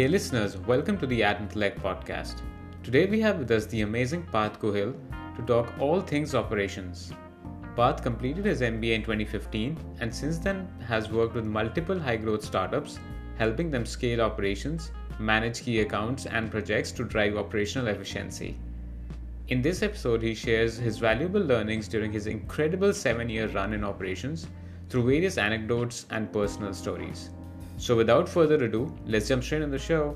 Hey listeners, welcome to the Ad Intellect podcast. Today we have with us the amazing Parth Gohil to talk all things operations. Parth completed his MBA in 2015 and since then has worked with multiple high growth startups, helping them scale operations, manage key accounts and projects to drive operational efficiency. In this episode, he shares his valuable learnings during his incredible seven year run in operations through various anecdotes and personal stories. So, without further ado, let's jump straight in the show.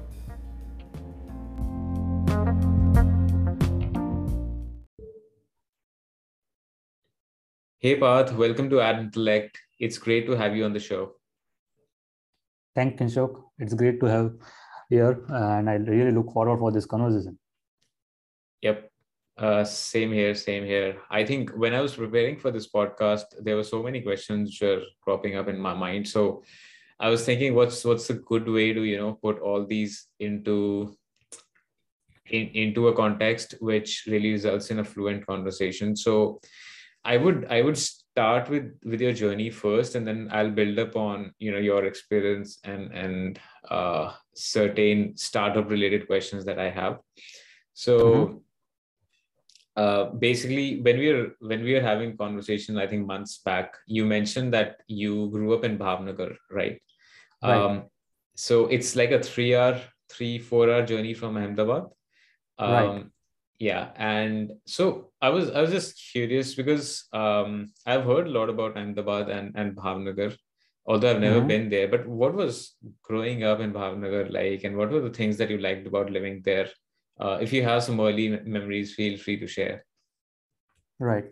Hey Parth, welcome to Ad Intellect. It's great to have you on the show. Thank you, Kinshuk. It's great to have here, and I really look forward for this conversation. Yep, uh, same here, same here. I think when I was preparing for this podcast, there were so many questions which were cropping up in my mind. So I was thinking, what's what's a good way to you know put all these into in, into a context which really results in a fluent conversation. So I would I would start with with your journey first, and then I'll build up on you know your experience and and uh, certain startup related questions that I have. So. Mm-hmm uh, basically when we were when we were having conversation i think months back you mentioned that you grew up in bhavnagar right, right. Um, so it's like a three hour three four hour journey from ahmedabad um, right. yeah and so i was i was just curious because um, i've heard a lot about ahmedabad and and bhavnagar although i've never mm-hmm. been there but what was growing up in bhavnagar like and what were the things that you liked about living there uh, if you have some early memories, feel free to share. Right.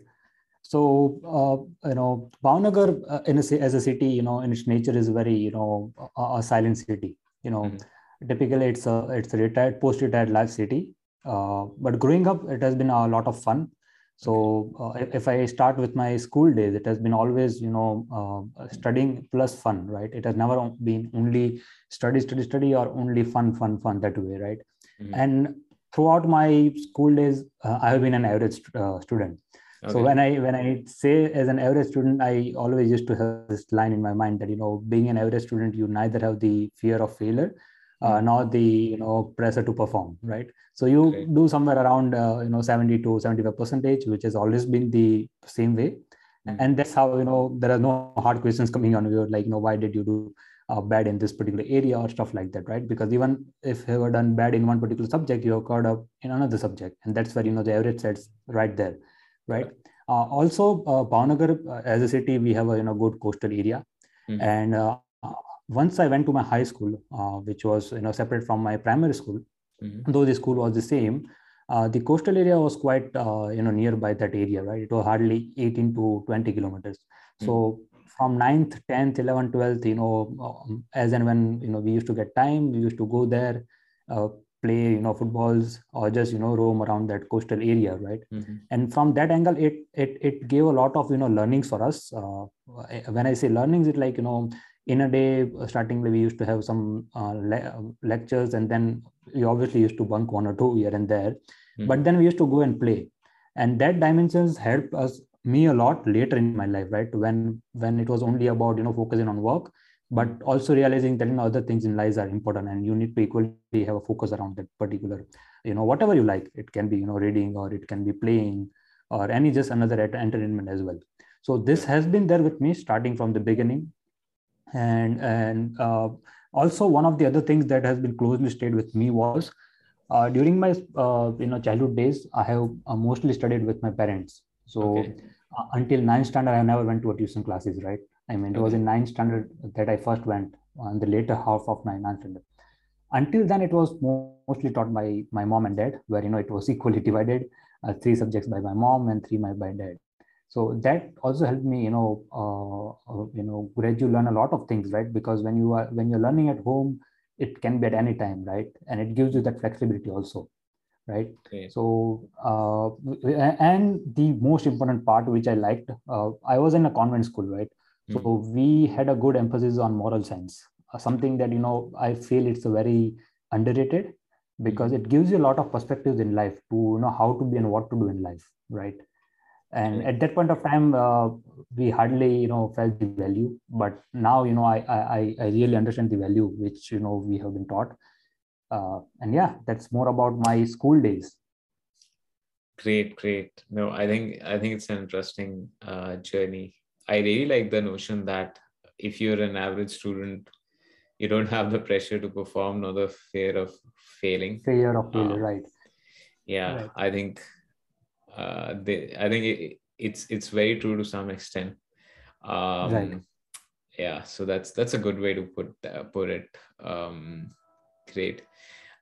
So uh, you know, Bhavnagar uh, in a, as a city, you know, in its nature is very you know a, a silent city. You know, mm-hmm. typically it's a it's a retired post-retired life city. Uh, but growing up, it has been a lot of fun. So uh, if I start with my school days, it has been always you know uh, studying plus fun, right? It has never been only study, study, study, or only fun, fun, fun that way, right? Mm-hmm. And throughout my school days, uh, I have been an average uh, student. Okay. So when I when I say as an average student, I always used to have this line in my mind that you know, being an average student, you neither have the fear of failure, uh, hmm. nor the you know pressure to perform, right? So you okay. do somewhere around uh, you know 70 to 75 percentage, which has always been the same way, mm-hmm. and that's how you know there are no hard questions coming on you like you know why did you do uh, bad in this particular area or stuff like that right because even if you have done bad in one particular subject you have caught up in another subject and that's where you know the average sets right there right uh, also uh, Bhavnagar, uh, as a city we have a you know good coastal area mm-hmm. and uh, once i went to my high school uh, which was you know separate from my primary school mm-hmm. though the school was the same uh, the coastal area was quite uh, you know nearby that area right it was hardly 18 to 20 kilometers mm-hmm. so from 9th 10th 11th 12th you know um, as and when you know we used to get time we used to go there uh, play you know footballs or just you know roam around that coastal area right? Mm-hmm. and from that angle it it it gave a lot of you know learnings for us. Uh, when i say learnings it like you know in a day uh, startingly we used to have some uh, le- um, lectures and then we obviously used to bunk one or two here and there. Mm-hmm. but then we used to go and play. And that dimensions helped us me a lot later in my life right? When when it was only about you know focusing on work but also realizing that you know other things in life are important and you need to equally have a focus around that particular you know whatever you like. It can be you know reading or it can be playing or any just another entertainment as well. So this has been there with me starting from the beginning. And and uh, also one of the other things that has been closely stayed with me was uh, during my uh, you know childhood days i have uh, mostly studied with my parents. So okay. uh, until ninth standard, I never went to a tuition classes, right? I mean, it was in ninth standard that I first went on the later half of my ninth standard. Until then, it was mostly taught by my mom and dad, where you know it was equally divided, uh, three subjects by my mom and three by my dad. So that also helped me, you know, uh, uh, you know, gradually learn a lot of things, right? Because when you are when you're learning at home, it can be at any time, right? And it gives you that flexibility also right okay. so uh, and the most important part which i liked uh, i was in a convent school right. So hmm. we had a good emphasis on moral science uh, something that you know i feel it's a very underrated because mm. it gives you a lot of perspectives in life to you know how to be and what to do in life right? And at that point of time uh, we hardly you know felt the value. But now you know I, I i really understand the value which you know we have been taught. Uh, and yeah that's more about my school days. Great great. No i think i think it's an interesting uh, journey i really like the notion that if you're an average student you don't have the pressure to perform nor the fear of failing. Fear of failure uh, right. Yeah right. i think uh, they, i think it, it's it's very true to some extent. Um right. yeah so that's that's a good way to put uh, put it. Um great.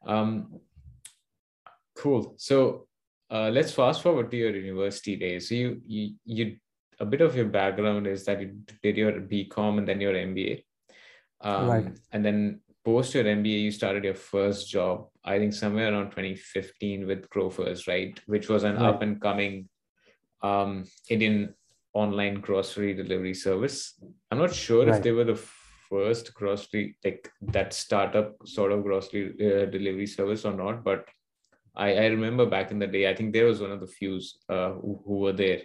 Um cool. So uh, let's fast forward to your university days. So you you you a bit of your background is that you did your bcom and then your mba um, right. and then post your mba you started your first job i think somewhere around 2015 with grofers right which was an right. up and coming um, indian online grocery delivery service i'm not sure right. if they were the first grocery like that startup sort of grocery uh, delivery service or not but I, I remember back in the day i think there was one of the few uh, who, who were there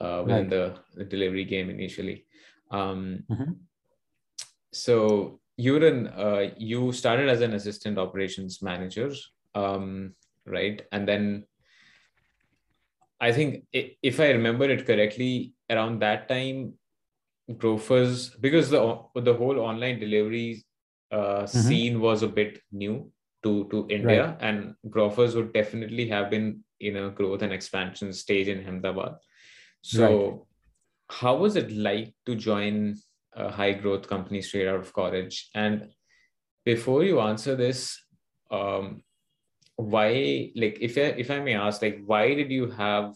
uh, within right. the, the, delivery game initially um, mm-hmm. so you uh, you started as an assistant operations manager um, right and then i think if i remember it correctly around that time Grofers because the the whole online delivery uh, mm-hmm. scene was a bit new to to India, right. and Grofers would definitely have been in a growth and expansion stage in Ahmedabad. So, right. how was it like to join a high growth company straight out of college? And before you answer this, um, why like if I if I may ask, like why did you have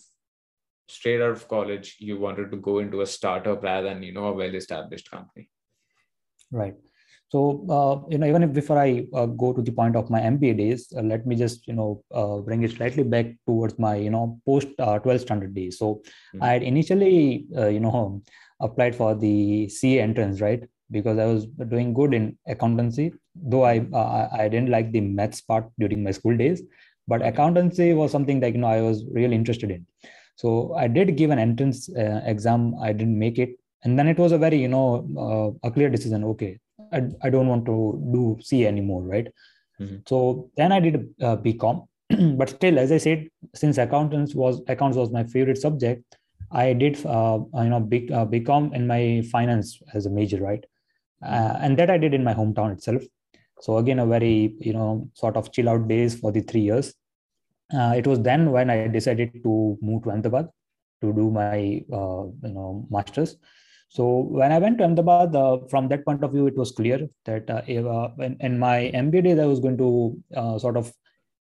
straight out of college you wanted to go into a startup rather than you know a well established company right so uh, you know even if before i uh, go to the point of my mba days uh, let me just you know uh, bring it slightly back towards my you know post 12th uh, standard days. So mm-hmm. i had initially uh, you know applied for the ca entrance right? Because i was doing good in accountancy though i i didn't like the maths part during my school days. But accountancy was something that you know i was really interested in. So I did give an entrance uh, exam. I didn't make it, and then it was a very you know uh, a clear decision. Okay, I, I don't want to do C anymore, right? Mm-hmm. So then I did uh, BCom, but still, as I said, since accountants was accounts was my favorite subject, I did uh, you know B, uh, BCom in my finance as a major, right? Uh, and that I did in my hometown itself. So again, a very you know sort of chill out days for the three years uh, it was then when I decided to move to Ahmedabad to do my uh, you know masters. So when I went to Ahmedabad, uh, from that point of view, it was clear that uh, uh in, in, my MBA days, I was going to uh, sort of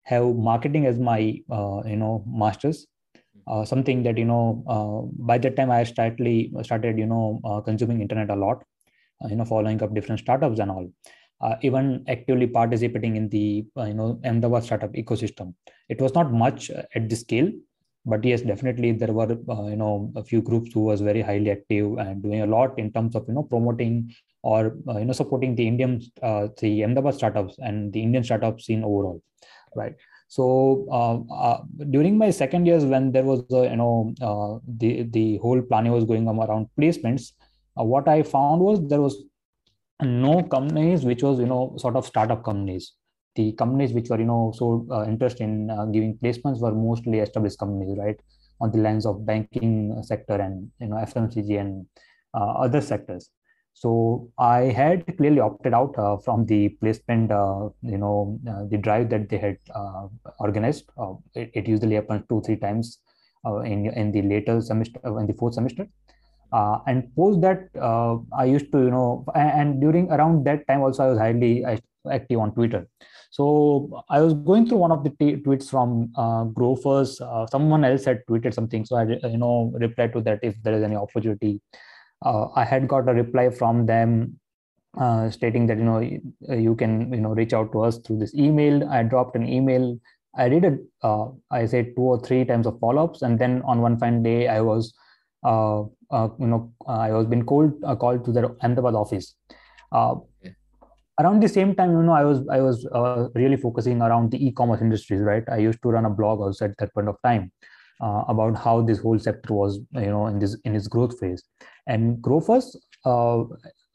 have marketing as my uh, you know masters. something that you know by that time I started started you know consuming internet a lot, you know following up different startups and all uh, even actively participating in the uh, you know Ahmedabad startup ecosystem. It was not much at the scale, but yes, definitely there were uh, you know a few groups who was very highly active and doing a lot in terms of you know promoting or uh, you know supporting the Indian uh, the Ahmedabad startups and the Indian startup scene overall, right? So uh, during my second years, when there was you know uh, the the whole planning was going on around placements, what I found was there was no companies which was you know sort of startup companies the companies which were you know so uh, interested in uh, giving placements were mostly established companies right? On the lines of banking sector and you know fmcg and uh, other sectors. So i had clearly opted out uh, from the placement uh, you know uh, the drive that they had organized. It, it, usually happens two three times in in the later semester in the fourth semester. Uh, and post that uh, i used to you know and, and, during around that time also i was highly active on twitter so i was going through one of the t- tweets from uh, grofers uh, someone else had tweeted something. So i you know replied to that if there is any opportunity. Uh, i had got a reply from them uh, stating that you know you can you know reach out to us through this email. I dropped an email. I did it i said two or three times of follow-ups. And then on one fine day i was uh, uh, you know, uh, I was been called called to the Ahmedabad office. Around the same time, you know, I was I was uh, really focusing around the e-commerce industries. Right, I used to run a blog also at that point of time. Uh, about how this whole sector was you know in this in its growth phase and grofers uh,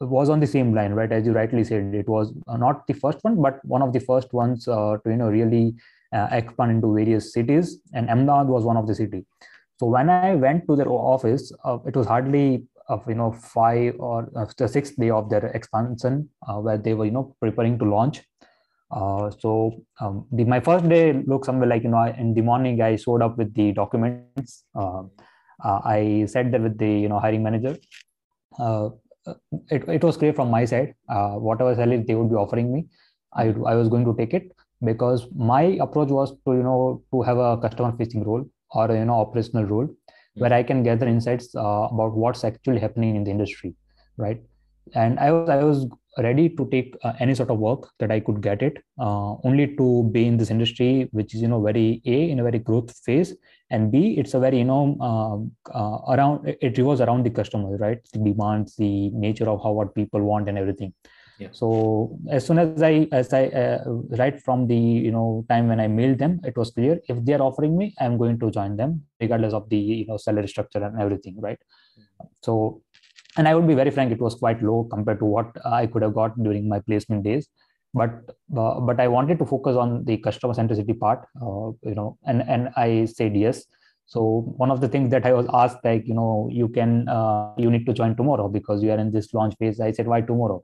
was on the same line, right? As you rightly said, it was uh, not the first one, but one of the first ones uh, to you know really expand into various cities, and Ahmedabad was one of the city. So when I went to their office, it was hardly of you know five or uh, the sixth day of their expansion uh, where they were you know preparing to launch. Uh, so um, the, my first day looked somewhere like you know in the morning i showed up with the documents. Uh, uh, i sat there with the you know hiring manager. Uh, it, it was clear from my side whatever salary they would be offering me I, I was going to take it because my approach was to you know to have a customer facing role or you know operational role where I can gather insights uh, about what's actually happening in the industry, right? And I was I was ready to take uh, any sort of work that I could get it, uh, only to be in this industry, which is you know very a in a very growth phase, and b it's a very you know um, uh, around it revolves around the customer, right? The demands, the nature of how what people want, and everything. So as soon as I as I uh, right from the you know time when I mailed them, it was clear if they are offering me, I'm going to join them regardless of the you know salary structure and everything, right? Mm-hmm. So, and I would be very frank, it was quite low compared to what I could have got during my placement days. But uh, but I wanted to focus on the customer centricity part, uh, you know, and and I said yes. So one of the things that I was asked, like you know, you can uh, you need to join tomorrow because you are in this launch phase. I said why tomorrow?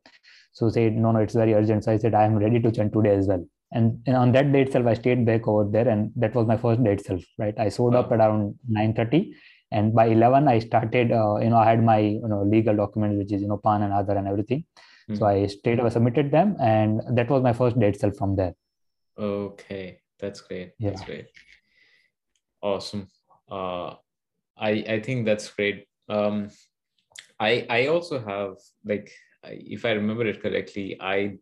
So said, no, no, it's very urgent. So I said, I am ready to join today as well. And, and on that day itself, I stayed back over there, and that was my first day itself. Right, I showed up around nine thirty, and by eleven, I started. Uh, you know, I had my you know legal documents, which is you know PAN and other and everything. Mm-hmm. So I stayed, I submitted them, and that was my first day itself from there. Okay, that's great. Yeah. That's great. Awesome. Uh, I I think that's great. Um, I I also have like if I remember it correctly, I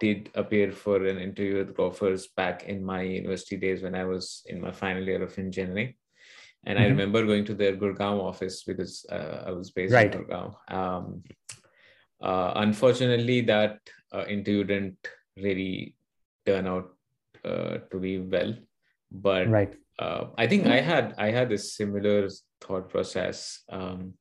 did appear for an interview with Grofers back in my university days when I was in my final year of engineering. And mm-hmm. I remember going to their Gurgaon office because uh, I was based right. in Gurgaon. Um, uh, unfortunately, that uh, interview didn't really turn out uh, to be well. But right. Uh, I think I had I had this similar thought process. Um,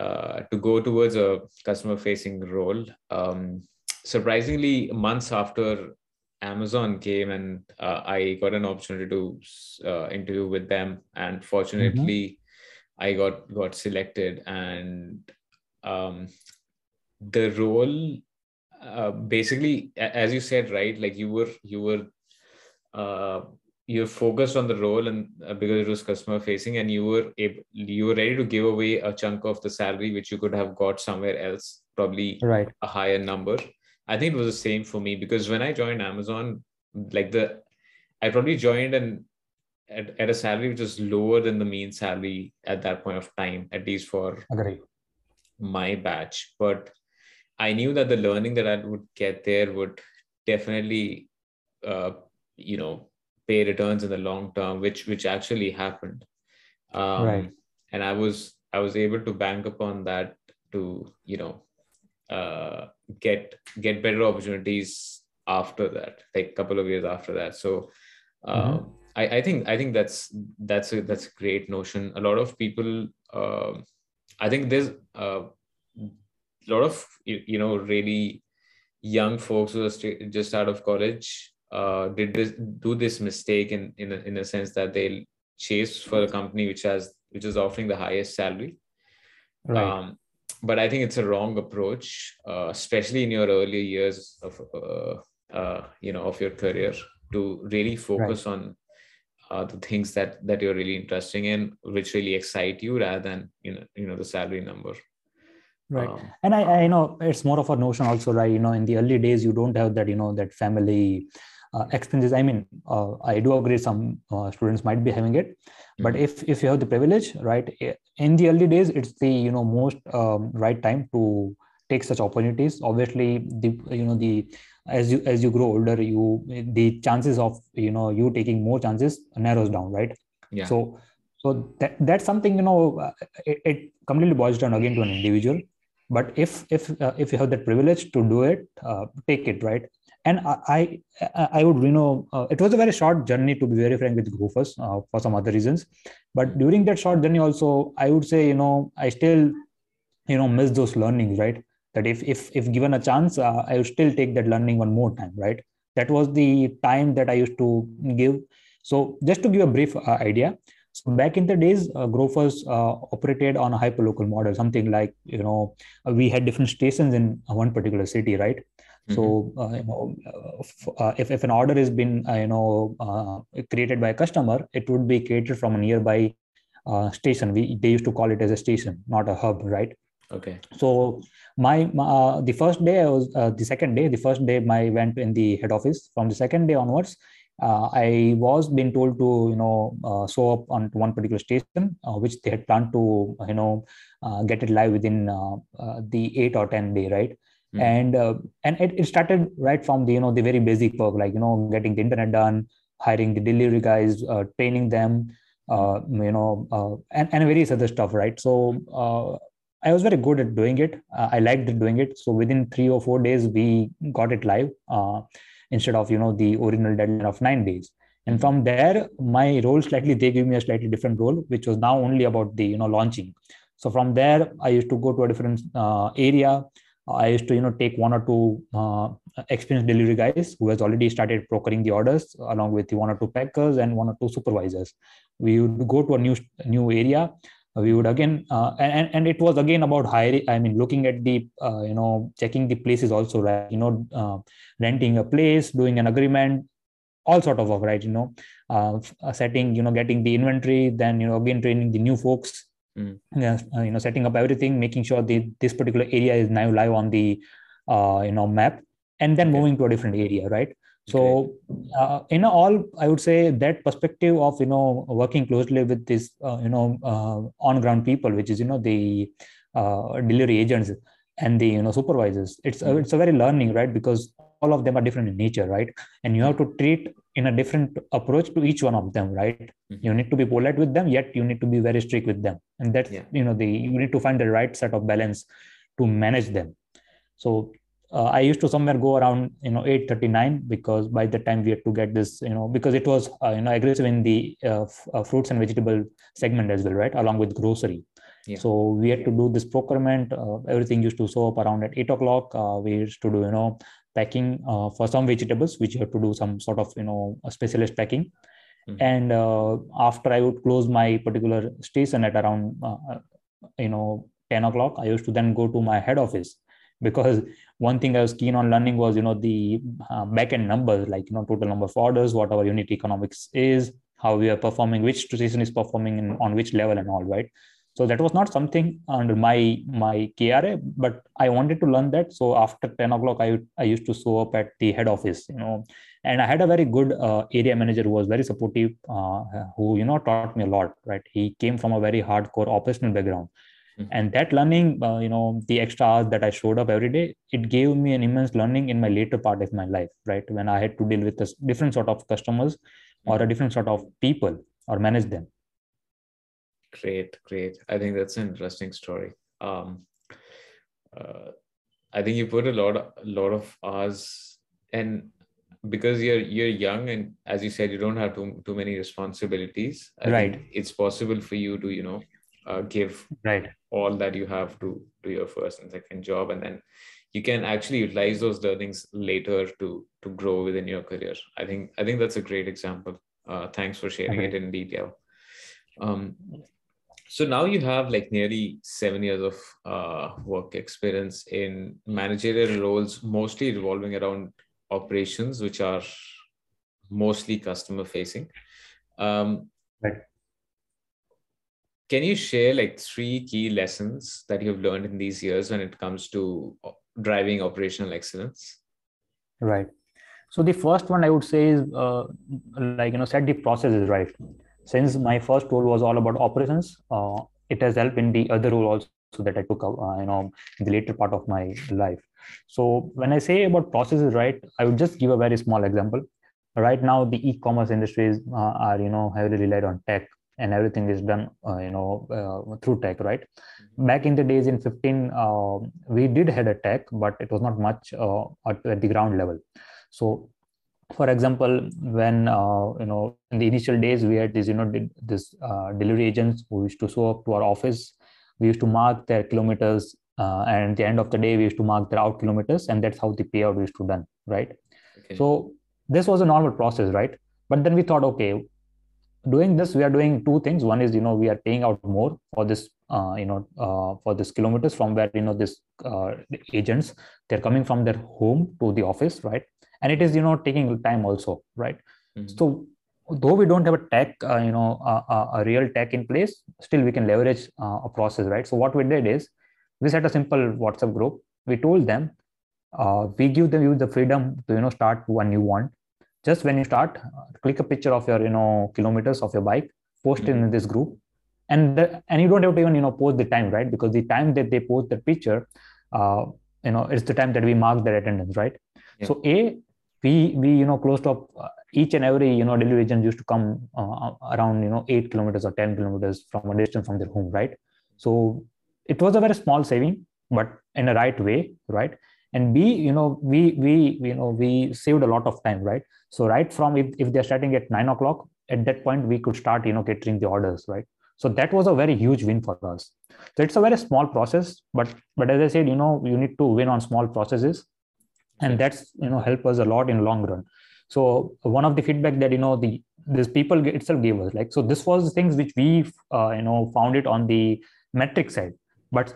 uh, to go towards a customer facing role. Um, surprisingly, months after Amazon came and uh, I got an opportunity to uh, interview with them, and fortunately, mm-hmm. I got got selected. And um, the role, uh, basically, as you said, right, like you were you were you're focused on the role and uh, because it was customer facing and you were able you were ready to give away a chunk of the salary which you could have got somewhere else probably right. a higher number. I think it was the same for me because when i joined amazon like the i probably joined and at, at a salary which was lower than the mean salary at that point of time at least for Agree. my batch. But i knew that the learning that i would get there would definitely uh, you know pay returns in the long term, which which actually happened. Um, right. And I was I was able to bank upon that to you know uh, get get better opportunities after that, like a couple of years after that. So um, mm-hmm. I, I think I think that's that's a that's a great notion. A lot of people, uh, I think there's uh, a lot of you, you know really young folks who are just out of college uh, did this do this mistake in in a, in a sense that they'll chase for a company which has which is offering the highest salary right. Um, but i think it's a wrong approach uh, especially in your early years of uh, uh, you know of your career to really focus right. on uh, the things that that you're really interested in which really excite you rather than you know you know the salary number right um, and I, I know it's more of a notion also right you know in the early days you don't have that you know that family expenses. I mean uh, i do agree some uh, students might be having it. Mm-hmm. but if if you have the privilege right in the early days it's the you know most um, right time to take such opportunities. Obviously the you know the as you as you grow older you the chances of you know you taking more chances narrows down right? Yeah. So so that, that's something you know uh, it, it completely boils down again to an individual. But if if uh, if you have that privilege to do it uh, take it right and I, I, I would, you know, uh, it was a very short journey to be very frank with Grofers uh, for some other reasons. But during that short journey, also, I would say, you know, I still, you know, miss those learnings, right? that if if if given a chance uh, i would still take that learning one more time right that was the time that i used to give so just to give a brief uh, idea so back in the days uh, grofers uh, operated on a hyperlocal model something like you know we had different stations in one particular city right. So uh, you know uh, if, if an order has been you know created by a customer it would be created from a nearby station. We they used to call it as a station not a hub right? Okay. So my, my uh, the first day i was uh, the second day the first day my went in the head office. From the second day onwards uh, i was being told to you know uh, show up on one particular station uh, which they had planned to you know uh, get it live within the 8 or 10 day right mm. and and it, it started right from the you know the very basic work like you know getting the internet done hiring the delivery guys training them you know and, and various other stuff right so I was very good at doing it. Uh, I liked doing it. So within three or four days, we got it live uh, instead of you know the original deadline of nine days. And from there, my role slightly they gave me a slightly different role, which was now only about the you know launching. So from there, I used to go to a different uh, area. I used to you know take one or two uh, experienced delivery guys who has already started procuring the orders along with the one or two packers and one or two supervisors. We would go to a new new area. We would again uh, and and it was again about hiring i mean looking at the uh, you know checking the places also right? You know uh, renting a place doing an agreement all sort of work right? You know uh, uh, setting you know getting the inventory then you know again training the new folks mm. yes, uh, you know setting up everything making sure the this particular area is now live on the you know map and then okay. moving to a different area right so uh, in all i would say that perspective of you know working closely with this uh, you know uh, on ground people which is you know the uh, delivery agents and the you know supervisors it's mm-hmm. it's a very learning right because all of them are different in nature right and you have to treat in a different approach to each one of them right mm-hmm. you need to be polite with them yet you need to be very strict with them and that's yeah. you know the you need to find the right set of balance to manage them so uh, I used to somewhere go around you know 839 because by the time we had to get this you know because it was uh, you know aggressive in the uh, f- uh, fruits and vegetable segment as well right along with grocery yeah. so we had to do this procurement uh, everything used to show up around at 8 o'clock uh, we used to do you know packing for some vegetables which you have to do some sort of you know a specialist packing mm-hmm. and after I would close my particular station at around you know 10 o'clock I used to then go to my head office because one thing I was keen on learning was you know the uh, backend numbers like you know total number of orders, what our unit economics is, how we are performing, which station is performing in, on which level and all right. So that was not something under my my KRA, but I wanted to learn that. So after 10 o'clock, I I used to show up at the head office, you know, and I had a very good uh, area manager who was very supportive, uh, who you know taught me a lot. Right, he came from a very hardcore operational background, Mm-hmm. And that learning, uh, you know, the extra hours that I showed up every day, it gave me an immense learning in my later part of my life, right? When I had to deal with a different sort of customers or a mm-hmm. different sort of people or manage them. Great, great. I think that's an interesting story. Um, uh, I think you put a lot, of, a lot of hours, and because you're you're young and as you said, you don't have too too many responsibilities. I right. it's possible for you to you know uh, give right all that you have to do your first and second job and then you can actually utilize those learnings later to to grow within your career i think i think that's a great example uh, thanks for sharing okay. it in detail um, so now you have like nearly seven years of uh, work experience in managerial roles mostly revolving around operations which are mostly customer facing um, right can you share like three key lessons that you've learned in these years when it comes to uh, driving operational excellence? Right. So the first one I would say is uh, like you know set the processes right. Since my first role was all about operations, uh, it has helped in the other role also that I took uh, you know in the later part of my life. So when I say about processes right, I would just give a very small example. Right now, the e-commerce industries uh, are you know heavily relied on tech and everything is done uh, you know uh, through tech right mm-hmm. back in the days in 15 uh, we did had a tech but it was not much uh, at, at, the ground level so for example when uh, you know in the initial days we had this you know this uh, delivery agents who used to show up to our office. We used to mark their kilometers uh, and at the end of the day we used to mark their out kilometers and that's how the payout used to done right? Okay. so this was a normal process right? But then we thought okay doing this we are doing two things. One is you know we are paying out more for this uh, you know uh, for this kilometers from where you know this uh, agents they're coming from their home to the office right and it is you know taking time also right? Mm-hmm. so though we don't have a tech uh, you know a, a, real tech in place still we can leverage uh, a process right? So what we did is we set a simple whatsapp group. We told them uh, we give them you the freedom to you know start when you want. Just when you start click a picture of your you know kilometers of your bike post mm-hmm. in this group. And the, and you don't have to even you know post the time right? Because the time that they post the picture uh, you know it's the time that we mark their attendance right? Yeah. so a we we you know closed up uh, each and every you know delivery agent used to come uh, around you know 8 kilometers or 10 kilometers from a distance from their home right? So it was a very small saving but in a right way right? And b you know we we you know we saved a lot of time right? So right from if, if they're starting at nine o'clock at that point we could start you know catering the orders right? So that was a very huge win for us. So it's a very small process but but as i said you know you need to win on small processes and that's you know help us a lot in long run. So one of the feedback that you know the this people itself gave us like so this was things which we uh, you know found it on the metric side. But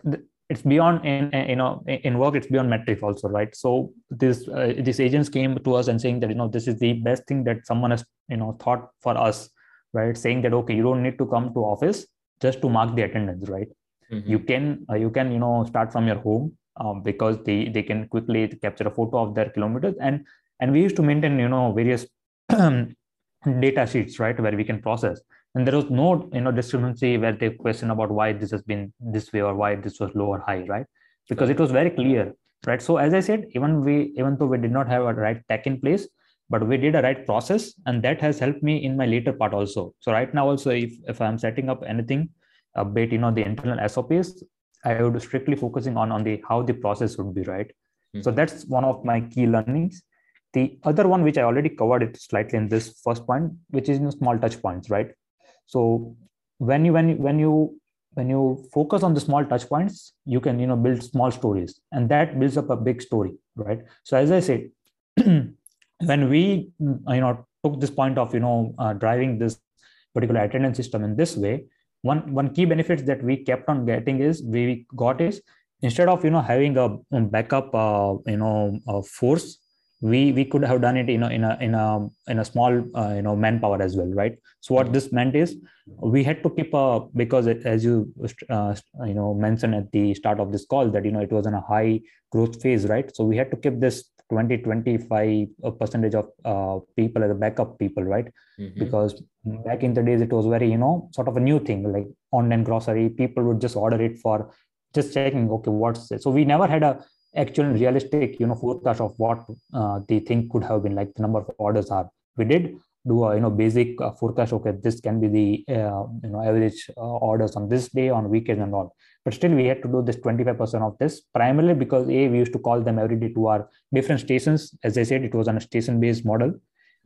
it's beyond in you know in work it's beyond metric also right? So this uh, these agents came to us and saying that you know this is the best thing that someone has you know thought for us right? Saying that okay you don't need to come to office just to mark the attendance right? Mm-hmm. you can uh, you can you know start from your home um, because they they can quickly capture a photo of their kilometers. And and we used to maintain you know various data sheets right where we can process. And there was no you know discrepancy where they question about why this has been this way or why this was low or high right? Because it was very clear right? So as i said even we even though we did not have a right tech in place but we did a right process and that has helped me in my later part also. So right now also if, if i'm setting up anything a bit you know the internal sops i would strictly focusing on on the how the process would be right? Mm-hmm. so that's one of my key learnings. The other one which i already covered it slightly in this first point which is small touch points right? So when you when you when you when you focus on the small touch points you can you know build small stories and that builds up a big story right? So as i said when we you know took this point of you know uh, driving this particular attendance system in this way one one key benefits that we kept on getting is we got is instead of you know having a backup uh, you know force we we could have done it you know in a in a in a small uh, you know manpower as well right? So what this meant is we had to keep a because it, as you uh, you know mentioned at the start of this call that you know it was in a high growth phase right? So we had to keep this 20 25 uh, percentage of uh, people as a backup people right? Mm-hmm. because back in the days it was very you know sort of a new thing like online grocery. People would just order it for just checking okay what's it? So we never had a actual realistic you know forecast of what uh, they think could have been like the number of orders are. We did do a you know basic uh, forecast okay this can be the uh, you know average uh, orders on this day on weekends and all but still we had to do this 25% of this primarily because a we used to call them every day to our different stations. As i said it was on a station based model.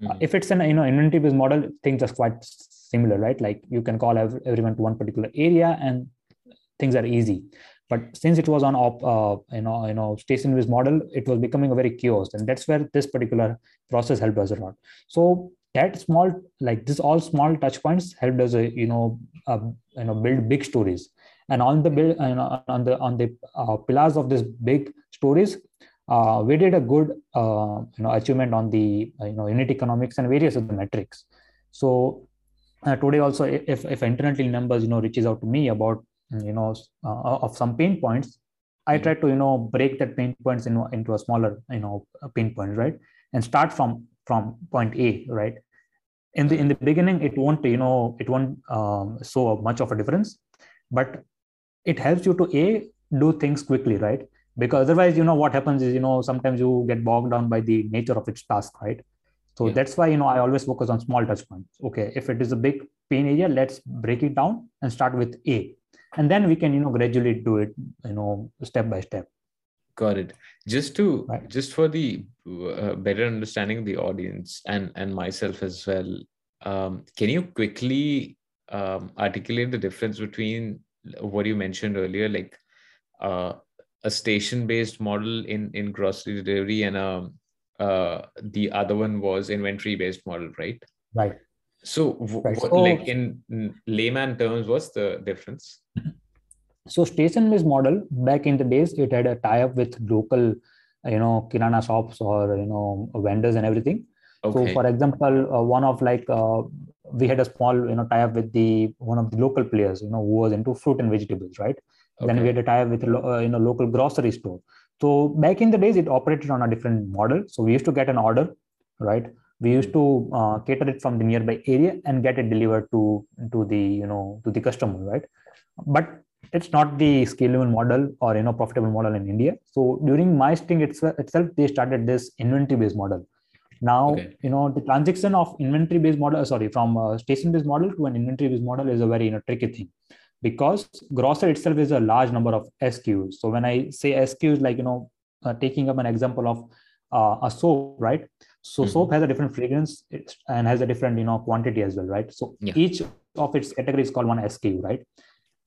Mm-hmm. if it's an you know inventory based model things are quite similar right? Like you can call everyone to one particular area and things are easy. But since it was on op, uh, you know you know station based model it was becoming a very chaos and that's where this particular process helped us a lot. So that small like this all small touch points helped us uh, you know uh, you know build big stories and on the build know, on the on the uh, pillars of this big stories uh, we did a good uh, you know achievement on the you know unit economics and various of the metrics. So today also if if internal numbers you know reaches out to me about you know uh, of some pain points i hmm. try to you know break that pain points in, into a smaller you know pain point right? And start from from point a right? In the in the beginning it won't you know it won't um, show much of a difference. But it helps you to a do things quickly right? Because otherwise you know what happens is you know sometimes you get bogged down by the nature of its task right? So yeah. that's why you know i always focus on small touch points. Okay if it is a big pain area let's break it down and start with a. And then we can you know gradually do it you know step by step. Got it. Just to right. just for the uh, better understanding the audience and and myself as well um, can you quickly um, articulate the difference between what you mentioned earlier like uh, a station based model in in grocery delivery and um uh the other one was inventory based model right right so right. what, so, like in layman terms what's the difference so station based model back in the days it had a tie up with local you know kirana shops or you know vendors and everything okay. so for example uh, one of like uh, we had a small you know tie up with the one of the local players you know who was into fruit and vegetables right? Okay. then we had a tie up with uh, you know local grocery store. So back in the days it operated on a different model. So we used to get an order right? We used to uh, cater it from the nearby area and get it delivered to to the you know to the customer right? But it's not the scalable model or you know profitable model in india. So during my stint itself they started this inventory based model now okay. you know the transition of inventory based model sorry from a station based model to an inventory based model is a very you know tricky thing because grocer itself is a large number of skus so when i say skus like you know uh, taking up an example of uh, a soap right so mm-hmm. soap has a different fragrance and has a different you know quantity as well right so yeah. each of its category is called one sku right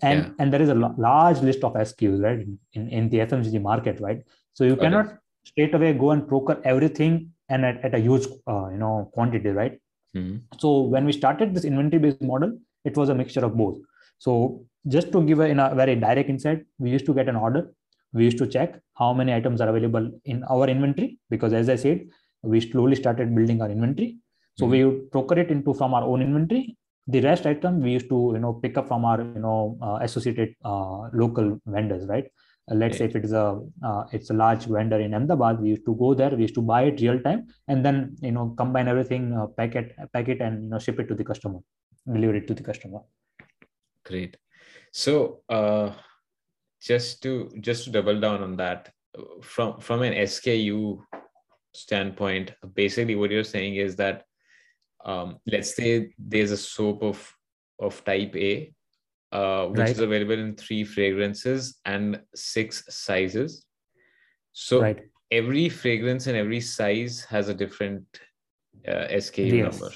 and yeah. and there is a large list of skus right in, in the fmcg market right so you okay. cannot straight away go and procure everything and at, at a huge uh, you know quantity right? Mm-hmm. so when we started this inventory based model it was a mixture of both. So just to give a, in a very direct insight we used to get an order. We used to check how many items are available in our inventory because as i said we slowly started building our inventory. So mm-hmm. we would procure it into from our own inventory. The rest item we used to you know pick up from our you know uh, associated uh, local vendors right let's say if it is a uh, it's a large vendor in ahmedabad we used to go there we used to buy it real time and then you know combine everything uh, pack it pack it and you know ship it to the customer deliver it to the customer. Great. So uh just to just to double down on that from from an sku standpoint basically what you're saying is that um, let's say there's a soap of of type A, uh, which right. is available in three fragrances and six sizes. So right. every fragrance and every size has a different uh, SKU yes. number.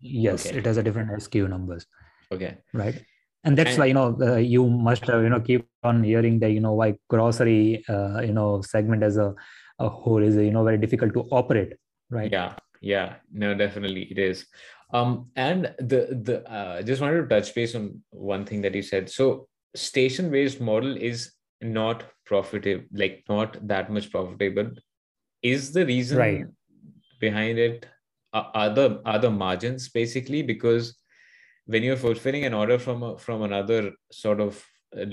Yes, okay. it has a different SKU numbers. Okay. Right. And that's and, why you know uh, you must have you know keep on hearing that you know why grocery uh, you know segment as a, a whole is you know very difficult to operate right yeah yeah no definitely it is um and the the uh, just wanted to touch base on one thing that you said so station based model is not profitable like not that much profitable is the reason right. behind it uh, other other margins basically because when you're fulfilling an order from a, from another sort of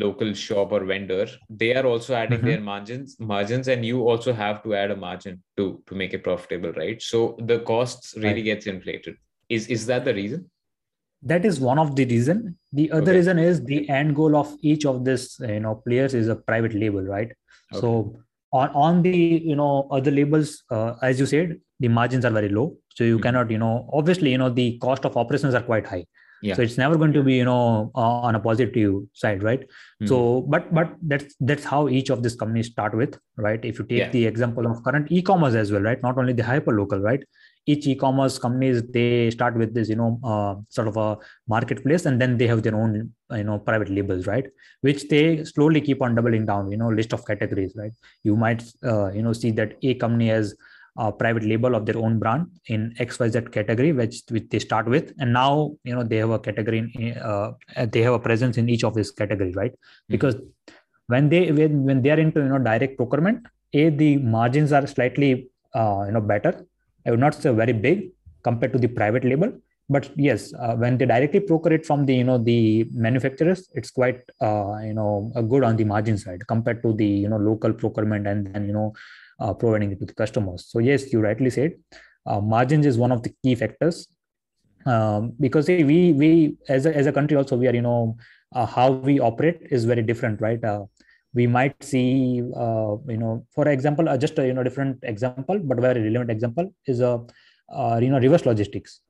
local shop or vendor they are also adding mm-hmm. their margins margins and you also have to add a margin to to make it profitable right so the costs really right. gets inflated is is that the reason that is one of the reason the other okay. reason is the end goal of each of this you know players is a private label right okay. so on on the you know other labels uh, as you said the margins are very low so you mm-hmm. cannot you know obviously you know the cost of operations are quite high yeah. so it's never going to be you know on a positive side right mm-hmm. so but but that's that's how each of these companies start with right if you take yeah. the example of current e-commerce as well right not only the hyper local right each e-commerce companies they start with this you know uh, sort of a marketplace and then they have their own you know private labels right? Which they slowly keep on doubling down you know list of categories right? You might uh, you know see that a company has a private label of their own brand in xyz category which, which they start with and now you know they have a category in, uh, they have a presence in each of these categories right? Mm-hmm. because when they when, when they are into you know direct procurement a the margins are slightly uh, you know better i would not say very big compared to the private label but yes uh, when they directly procure it from the you know the manufacturers it's quite uh, you know good on the margin side compared to the you know local procurement and then you know uh, providing it to the customers. So yes, you rightly said, uh, margins is one of the key factors um, because we we as a, as a country also we are you know uh, how we operate is very different, right? Uh, we might see uh, you know for example uh, just a you know different example but very relevant example is a you know reverse logistics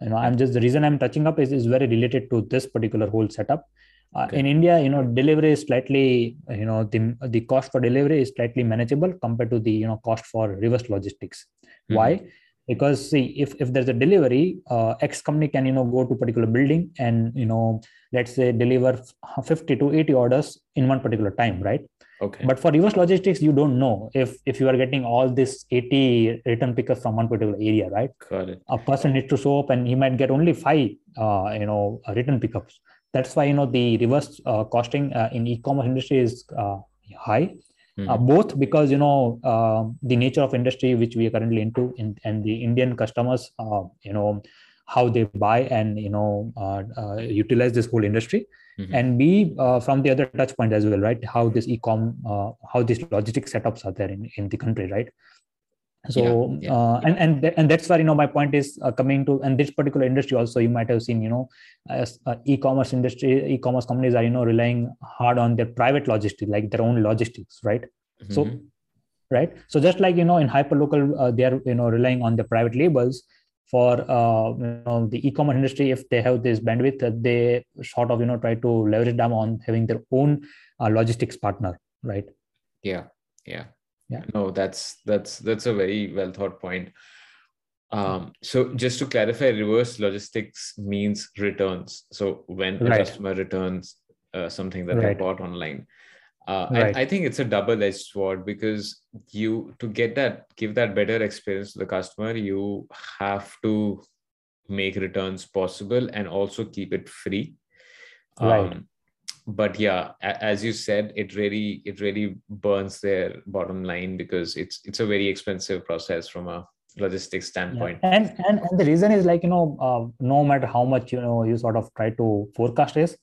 you know i'm just the reason i'm touching up is, is very related to this particular whole setup uh, okay. in india you know delivery is slightly you know the, the cost for delivery is slightly manageable compared to the you know cost for reverse logistics mm-hmm. why because see if, if there's a delivery uh, x company can you know go to particular building and you know let's say deliver 50 to 80 orders in one particular time right Okay. But for reverse logistics, you don't know if if you are getting all this 80 return pickups from one particular area, right? Got it. A person needs to show up and he might get only five, uh, you know, return pickups. That's why you know the reverse uh, costing uh, in e-commerce industry is uh, high. Mm-hmm. both because you know uh, the nature of industry which we are currently into in, and the Indian customers, you know, how they buy and you know utilize this whole industry mm-hmm. and b uh, from the other touch point as well right how this e-com uh, how these logistic setups are there in, in the country right so yeah, yeah, uh, and and and that's where you know my point is uh, coming to and this particular industry also you might have seen you know as uh, e-commerce industry e-commerce companies are you know relying hard on their private logistics like their own logistics right? Mm-hmm. so right? So just like you know in hyperlocal uh, they are you know relying on the private labels for uh, you know, the e-commerce industry if they have this bandwidth they sort of you know try to leverage them on having their own uh, logistics partner right? Yeah yeah yeah no that's that's that's a very well thought point um, so just to clarify reverse logistics means returns so when a right. customer returns uh, something that right. they bought online uh, right. I, I, think it's a double-edged sword because you to get that give that better experience to the customer you have to make returns possible and also keep it free right um, but yeah as you said it really it really burns their bottom line because it's it's a very expensive process from a logistics standpoint yeah. and, and and the reason is like you know uh, no matter how much you know you sort of try to forecast is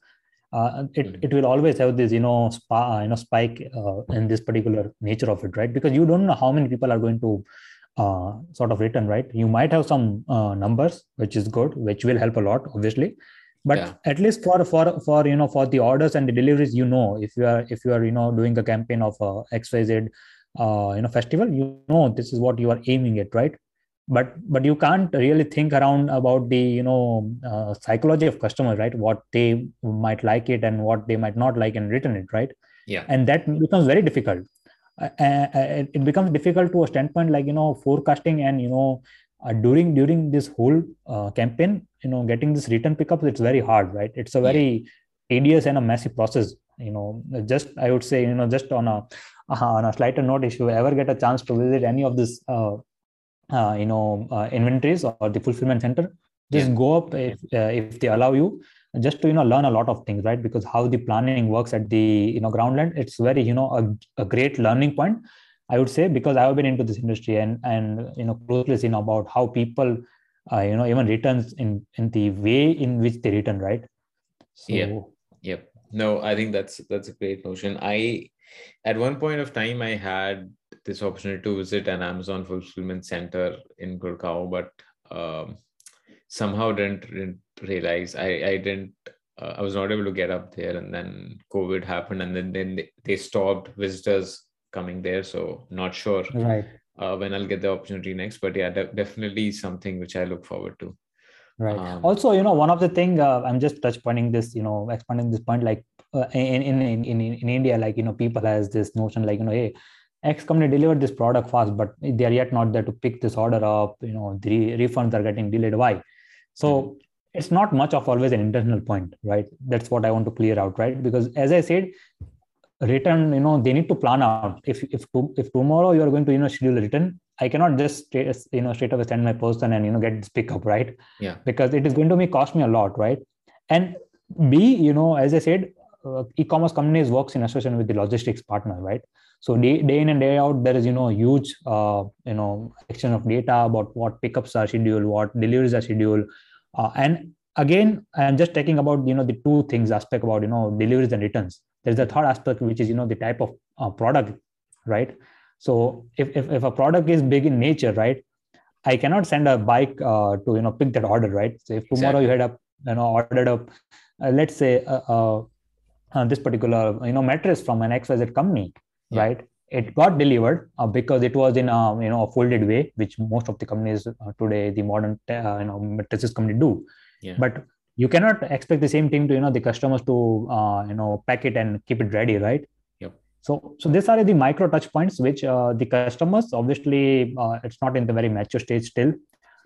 uh, it, mm-hmm. it will always have this you know spa, you know spike uh, in this particular nature of it right because you don't know how many people are going to uh, sort of return right you might have some uh, numbers which is good which will help a lot obviously but yeah. at least for for for you know for the orders and the deliveries you know if you are if you are you know doing a campaign of uh, xyz uh, you know festival you know this is what you are aiming at right? But but you can't really think around about the you know uh, psychology of customers right? What they might like it and what they might not like and return it right? Yeah. And that becomes very difficult. Uh, uh, it becomes difficult to a standpoint like you know forecasting and you know uh, during during this whole uh, campaign you know getting this return pickup it's very hard right? It's a very tedious and a messy process you know. Just i would say you know just on a on a slighter note if you ever get a chance to visit any of this uh, uh, you know uh, inventories or the fulfillment center just yeah. go up if, uh, if they allow you just to you know learn a lot of things right? Because how the planning works at the you know groundland it's very you know a, a great learning point i would say because i have been into this industry and and you know closely seen about how people uh, you know even returns in in the way in which they return right? So, yeah yep. No i think that's that's a great notion. I at one point of time i had this opportunity to visit an Amazon fulfillment center in Gurgaon, but um, somehow didn't, didn't realize I, I didn't uh, I was not able to get up there, and then COVID happened, and then then they, they stopped visitors coming there. So not sure right uh, when I'll get the opportunity next, but yeah, de- definitely something which I look forward to. Right. Um, also, you know, one of the thing uh, I'm just touch pointing this, you know, expanding this point, like uh, in, in in in in India, like you know, people has this notion, like you know, hey, X company delivered this product fast, but they are yet not there to pick this order up. You know, the refunds are getting delayed. Why? So mm-hmm. it's not much of always an intentional point, right? That's what I want to clear out, right? Because as I said, return, you know, they need to plan out. If if if tomorrow you are going to you know schedule a return, I cannot just you know straight away send my person and you know get this pickup, right? Yeah. Because it is going to be cost me a lot, right? And B, you know, as I said, uh, e-commerce companies works in association with the logistics partner, right? so day, day in and day out there is you know huge uh, you know action of data about what pickups are scheduled what deliveries are scheduled uh, and again i'm just talking about you know the two things aspect about you know deliveries and returns there's the third aspect which is you know the type of uh, product right so if, if if a product is big in nature right i cannot send a bike uh, to you know pick that order right so if tomorrow exactly. you had a you know ordered up uh, let's say uh, this particular you know mattress from an xyz company yeah. right it got delivered uh, because it was in a you know a folded way which most of the companies uh, today the modern uh, you know matrices company do yeah. but you cannot expect the same thing to you know the customers to uh, you know pack it and keep it ready right? Yep. So so these are the micro touch points which uh, the customers obviously uh, it's not in the very mature stage still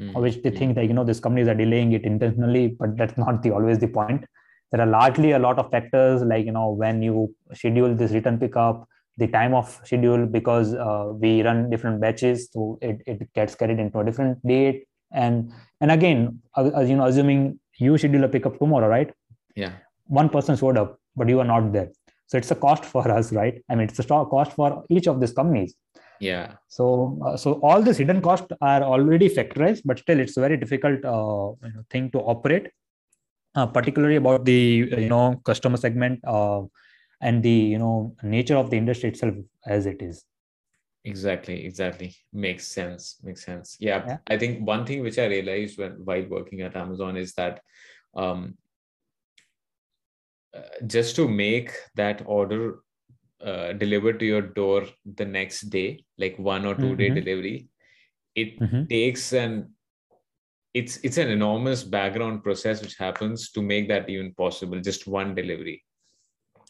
mm-hmm. which they think that you know these companies are delaying it intentionally but that's not the always the point. There are largely a lot of factors like you know when you schedule this return pickup the time of schedule because uh, we run different batches so it, it gets carried into a different date. And and again as you know assuming you schedule a pickup tomorrow right? Yeah. One person showed up but you are not there. So it's a cost for us right? I mean it's a cost for each of these companies. Yeah. So uh, so all these hidden costs are already factorized but still it's a very difficult uh, you know, thing to operate uh, particularly about the you know customer segment uh, and the you know nature of the industry itself as it is exactly exactly makes sense makes sense yeah, yeah. i think one thing which i realized when while working at amazon is that um, uh, just to make that order uh, delivered to your door the next day like one or 2 mm-hmm. day delivery it mm-hmm. takes an it's it's an enormous background process which happens to make that even possible just one delivery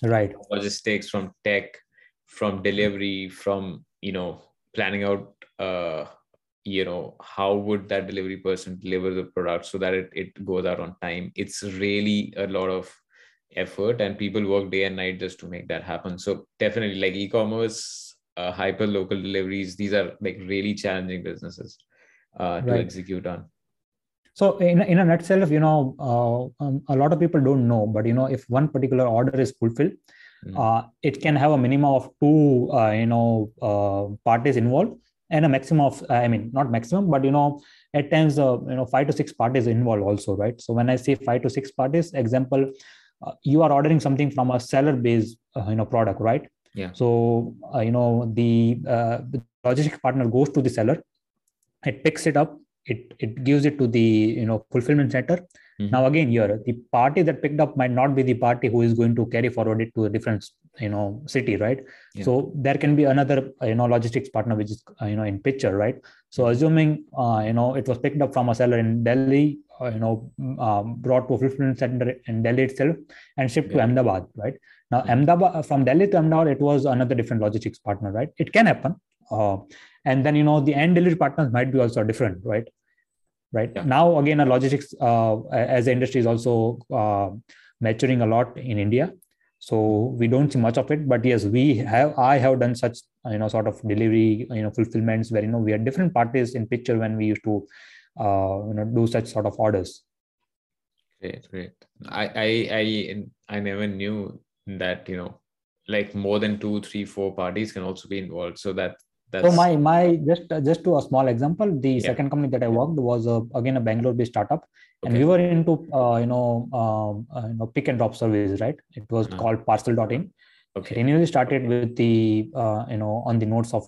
right logistics from tech from delivery from you know planning out uh you know how would that delivery person deliver the product so that it, it goes out on time. It's really a lot of effort and people work day and night just to make that happen. So definitely like e-commerce uh, hyper local deliveries these are like really challenging businesses uh, to execute on. So in, in a nutshell you know uh, um, a lot of people don't know but you know if one particular order is fulfilled mm. uh, it can have a minimum of two uh, you know uh, parties involved and a maximum of i mean not maximum but you know at times uh, you know five to six parties involved also right? So when i say five to six parties example uh, you are ordering something from a seller based you know product right? Yeah. So you know the, the logistic partner goes to the seller it picks it up it it gives it to the you know fulfillment center mm-hmm. now again here the party that picked up might not be the party who is going to carry forward it to a different you know city right yeah. so there can be another you know logistics partner which is uh, you know in picture right so mm-hmm. assuming uh, you know it was picked up from a seller in delhi uh, you know um, brought to a fulfillment center in delhi itself and shipped yeah. to ahmedabad right now mm-hmm. ahmedabad from delhi to ahmedabad it was another different logistics partner right it can happen uh, and then you know the end delivery partners might be also different right? Right? Yeah. now again a logistics uh, as the industry is also uh, maturing a lot in india so we don't see much of it. But yes we have i have done such you know sort of delivery you know fulfillments where you know we had different parties in picture when we used to uh, you know do such sort of orders. Great great. I i i, I never knew that you know like more than two three four parties can also be involved. So that that's... So my my just just to a small example, the yeah. second company that I worked was a, again a Bangalore-based startup, okay. and we were into uh, you know um, uh, you know pick and drop service, right? It was uh-huh. called Parcel.in. Okay. It initially started with the uh, you know on the notes of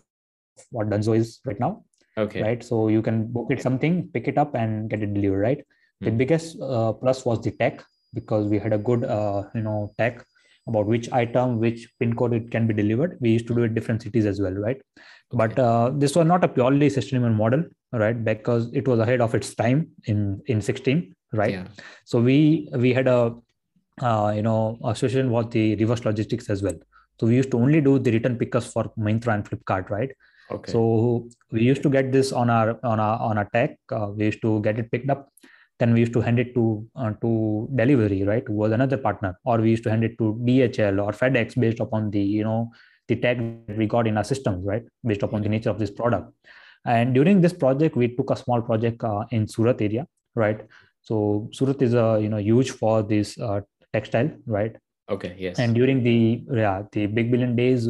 what Dunzo is right now. Okay. Right. So you can book it something, pick it up, and get it delivered. Right. Mm-hmm. The hmm. biggest uh, plus was the tech because we had a good uh, you know tech about which item, which pin code it can be delivered. We used to do it different cities as well, right? but uh, this was not a purely sustainable model right? Because it was ahead of its time in in 16 right? Yeah. so we we had a uh, you know association was the reverse logistics as well. So we used to only do the return pickups for Myntra and Flipkart right? Okay. So we used to get this on our on our on our tech. Uh, we used to get it picked up then we used to hand it to uh, to Delhivery right who was another partner or we used to hand it to dhl or fedex based upon the you know the tag we got in our systems, right, based upon the nature of this product. And during this project, we took a small project uh, in Surat area, right? So Surat is a you know huge for this uh, textile, right? Okay. Yes. And during the yeah the big billion days,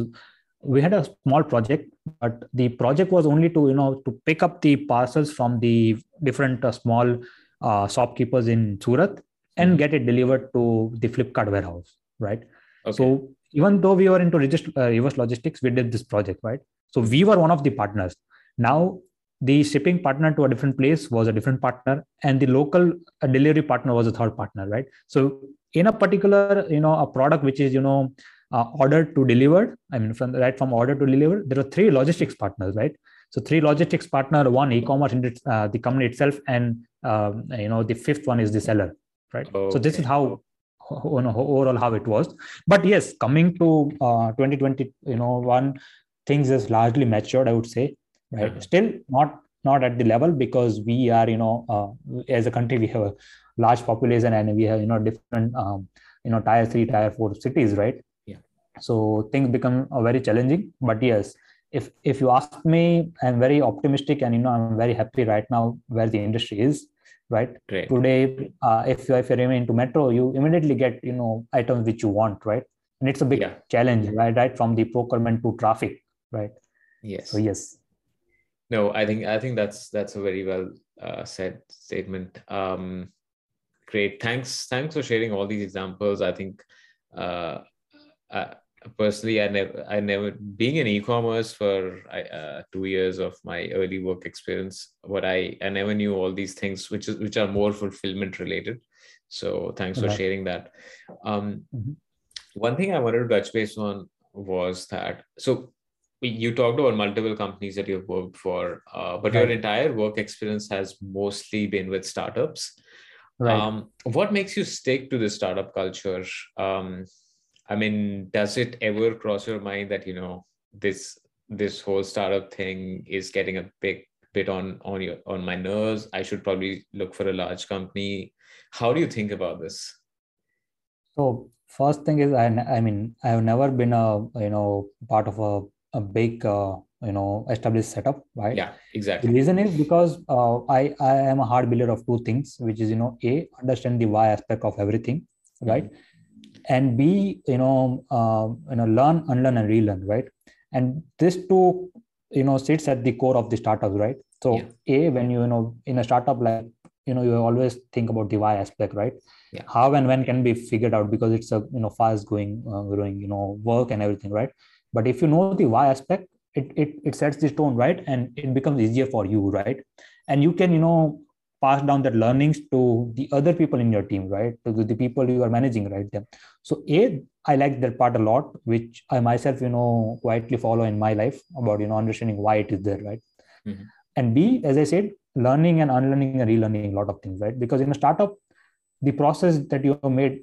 we had a small project, but the project was only to you know to pick up the parcels from the different uh, small uh, shopkeepers in Surat and mm-hmm. get it delivered to the Flipkart warehouse, right? Okay. So even though we were into uh, reverse logistics, we did this project, right? So we were one of the partners. Now the shipping partner to a different place was a different partner, and the local uh, delivery partner was a third partner, right? So in a particular, you know, a product which is, you know, uh, ordered to delivered, I mean, from right from order to deliver, there are three logistics partners, right? So three logistics partner, one e-commerce, uh, the company itself, and um, you know, the fifth one is the seller, right? Okay. So this is how you know, overall how it was but yes coming to uh, 2020 you know one things is largely matured i would say right mm-hmm. still not not at the level because we are you know uh, as a country we have a large population and we have you know different um, you know tier 3 tier 4 cities right yeah so things become uh, very challenging but yes if if you ask me i'm very optimistic and you know i'm very happy right now where the industry is right Great. today uh, if you if you remain into metro you immediately get you know items which you want right and it's a big Yeah. challenge right right from the procurement to traffic right Yes. so yes No, I think I think that's that's a very well uh, said statement. Um, great. Thanks. Thanks for sharing all these examples. I think uh, uh, personally, I never, I never being in e-commerce for uh, two years of my early work experience. What I I never knew all these things, which is which are more fulfillment related. So thanks for Right. sharing that. Um, Mhm. One thing I wanted to touch base on was that so you talked about multiple companies that you've worked for, uh, but your entire work experience has mostly been with startups. right Um, what makes you stick to the startup culture? Um, I mean, does it ever cross your mind that you know this this whole startup thing is getting a big bit on on your on my nerves? I should probably look for a large company. How do you think about this? So first thing is, I, I mean, I have never been a you know part of a, a big uh, you know established setup, right? Yeah, exactly. The reason is because uh, I I am a hard believer of two things, which is you know a understand the why aspect of everything, right? And b you know uh, you know learn, unlearn, and relearn, right? And this two you know sits at the core of the startups, right? So Yeah. a when you you know in a startup like you know you always think about the why aspect, right? Yeah. How and when can be figured out because it's a you know fast going uh, growing you know work and everything, right? But if you know the why aspect, it, it it sets the tone right and it becomes easier for you right and you can you know pass down that learnings to the other people in your team right? To the people you are managing right? Them so a i like that part a lot which i myself you know quietly follow in my life about you know understanding why it is there right? Mhm. and b as i said learning and unlearning and relearning a lot of things right? Because in a startup the process that you have made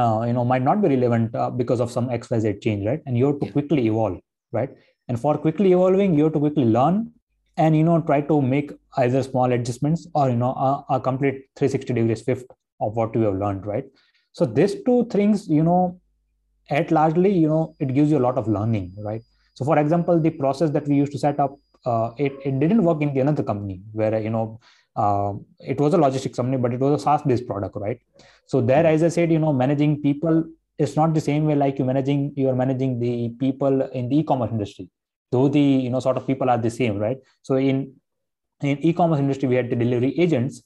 uh, you know might not be relevant uh, because of some xyz change right? And you have to Yeah. quickly evolve right? And for quickly evolving you have to quickly learn and you know try to make either small adjustments or you know a, a complete 360 degrees shift of what you have learned right? So these two things you know at largely you know it gives you a lot of learning right? So for example the process that we used to set up uh, it, it didn't work in the another company where you know uh, it was a logistics company but it was a SaaS based product right? So there as i said you know managing people is not the same way like you managing you are managing the people in the e-commerce industry though the you know sort of people are the same right? So in in e-commerce industry we had the delivery agents.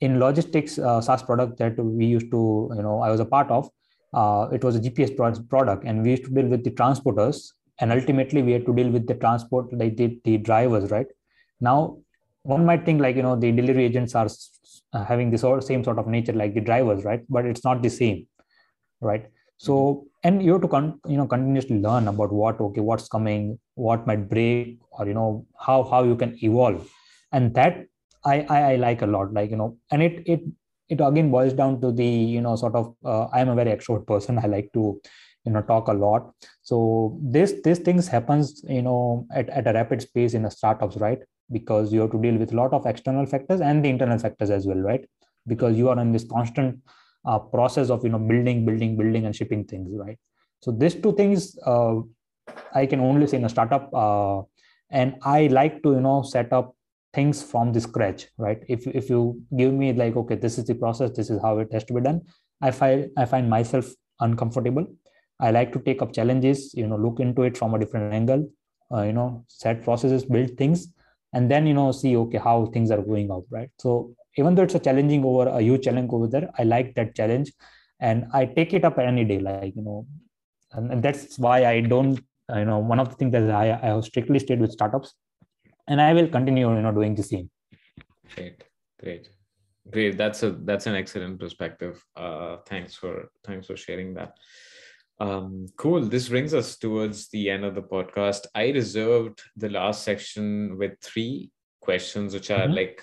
In logistics uh, SaaS product that we used to you know I was a part of uh, it was a GPS product and we used to deal with the transporters and ultimately we had to deal with the transport like the, the drivers right? Now one might think like you know the delivery agents are uh, having the sort same sort of nature like the drivers right? But it's not the same right? So and you have to con- you know continuously learn about what okay what's coming what might break or you know how how you can evolve. And that I, I i like a lot like you know and it it it again boils down to the you know sort of uh, i'm a very extrovert person. I like to you know talk a lot. So this these things happens you know at, at a rapid pace in a startups right? Because you have to deal with a lot of external factors and the internal factors as well right? Because you are in this constant uh, process of you know building building building and shipping things right? So these two things uh, i can only say in a startup uh, and i like to you know set up things from the scratch right? If, if you give me like okay this is the process this is how it has to be done i find i find myself uncomfortable. I like to take up challenges you know look into it from a different angle uh, you know set processes build things and then you know see okay how things are going out right? So even though it's a challenging over a huge challenge over there i like that challenge and i take it up any day like you know and, and that's why i don't you know one of the things that i i have strictly stayed with startups and i will continue you know doing the same Great, great, great. That's a that's an excellent perspective. Uh, thanks for thanks for sharing that. Um, cool. This brings us towards the end of the podcast. I reserved the last section with three questions, which are Mhm. like